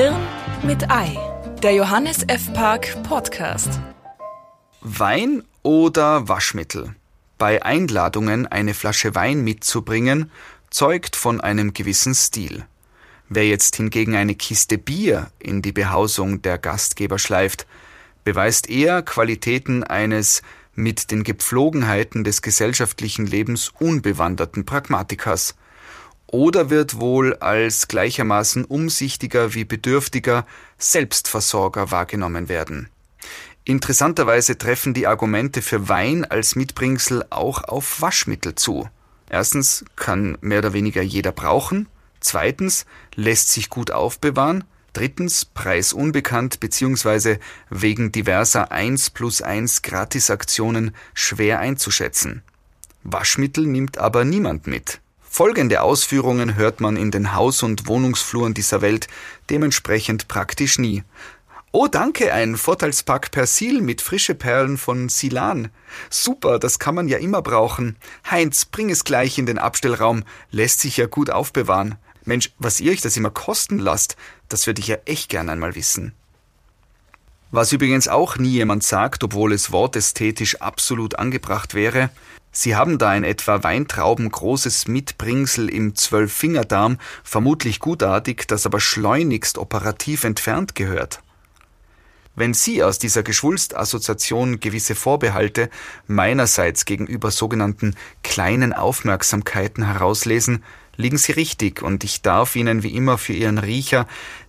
Hirn mit Ei, der Johannes F. Park Podcast. Wein oder Waschmittel? Bei Einladungen eine Flasche Wein mitzubringen, zeugt von einem gewissen Stil. Wer jetzt hingegen eine Kiste Bier in die Behausung der Gastgeber schleift, beweist eher Qualitäten eines mit den Gepflogenheiten des gesellschaftlichen Lebens unbewanderten Pragmatikers – oder wird wohl als gleichermaßen umsichtiger wie bedürftiger Selbstversorger wahrgenommen werden. Interessanterweise treffen die Argumente für Wein als Mitbringsel auch auf Waschmittel zu. Erstens kann mehr oder weniger jeder brauchen, zweitens lässt sich gut aufbewahren, drittens Preis unbekannt bzw. wegen diverser 1 plus 1 Gratisaktionen schwer einzuschätzen. Waschmittel nimmt aber niemand mit. Folgende Ausführungen hört man in den Haus- und Wohnungsfluren dieser Welt dementsprechend praktisch nie. Oh, danke, ein Vorteilspack Persil mit frische Perlen von Silan. Super, das kann man ja immer brauchen. Heinz, bring es gleich in den Abstellraum, lässt sich ja gut aufbewahren. Mensch, was ihr euch das immer kosten lasst, das würde ich ja echt gern einmal wissen. Was übrigens auch nie jemand sagt, obwohl es wortästhetisch absolut angebracht wäre, Sie haben da ein etwa Weintrauben großes Mitbringsel im Zwölffingerdarm, vermutlich gutartig, das aber schleunigst operativ entfernt gehört. Wenn Sie aus dieser Geschwulstassoziation gewisse Vorbehalte meinerseits gegenüber sogenannten kleinen Aufmerksamkeiten herauslesen, liegen Sie richtig und ich darf Ihnen wie immer für Ihren Riecher,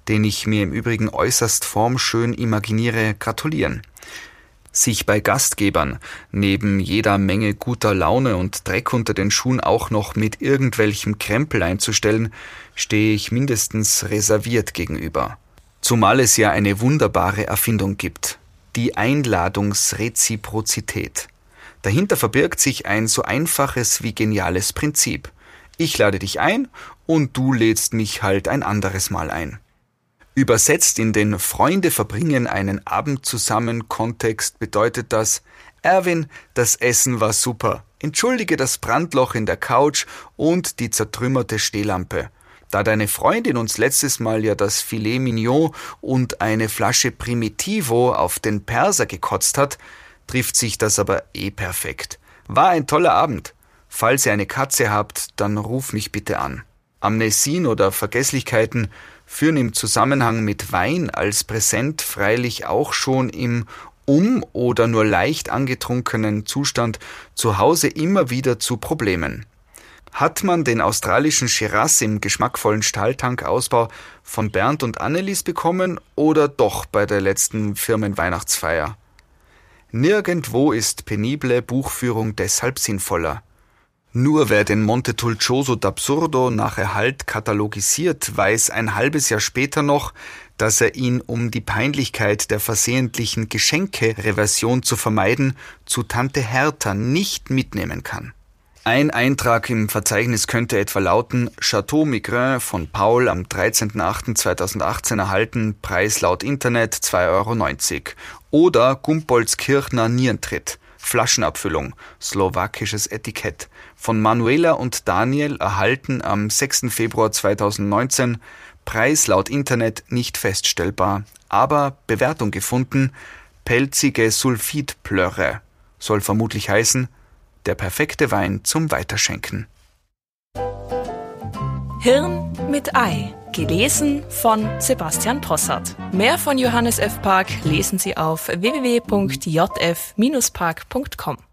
den ich mir im Übrigen äußerst formschön imaginiere, gratulieren sich bei Gastgebern neben jeder Menge guter Laune und Dreck unter den Schuhen auch noch mit irgendwelchem Krempel einzustellen, stehe ich mindestens reserviert gegenüber. Zumal es ja eine wunderbare Erfindung gibt, die Einladungsreziprozität. Dahinter verbirgt sich ein so einfaches wie geniales Prinzip. Ich lade dich ein und du lädst mich halt ein anderes Mal ein. Übersetzt in den Freunde verbringen einen Abend zusammen Kontext bedeutet das Erwin, das Essen war super. Entschuldige das Brandloch in der Couch und die zertrümmerte Stehlampe. Da deine Freundin uns letztes Mal ja das Filet Mignon und eine Flasche Primitivo auf den Perser gekotzt hat, trifft sich das aber eh perfekt. War ein toller Abend. Falls ihr eine Katze habt, dann ruf mich bitte an. Amnesien oder Vergesslichkeiten führen im Zusammenhang mit Wein als Präsent freilich auch schon im um oder nur leicht angetrunkenen Zustand zu Hause immer wieder zu Problemen. Hat man den australischen Shiraz im geschmackvollen Stahltankausbau von Bernd und Annelies bekommen oder doch bei der letzten Firmenweihnachtsfeier? Nirgendwo ist penible Buchführung deshalb sinnvoller. Nur wer den Monte Tulcioso d'Absurdo nach Erhalt katalogisiert, weiß ein halbes Jahr später noch, dass er ihn, um die Peinlichkeit der versehentlichen Geschenke-Reversion zu vermeiden, zu Tante Hertha nicht mitnehmen kann. Ein Eintrag im Verzeichnis könnte etwa lauten Chateau Migrin von Paul am 13.08.2018 erhalten, Preis laut Internet 2,90 Euro. Oder Gumpolskirchner Nierentritt. Flaschenabfüllung, slowakisches Etikett, von Manuela und Daniel erhalten am 6. Februar 2019, Preis laut Internet nicht feststellbar, aber Bewertung gefunden, pelzige Sulfidplörre, soll vermutlich heißen, der perfekte Wein zum Weiterschenken. Hirn mit Ei. Gelesen von Sebastian Possart. Mehr von Johannes F. Park lesen Sie auf www.jf-park.com.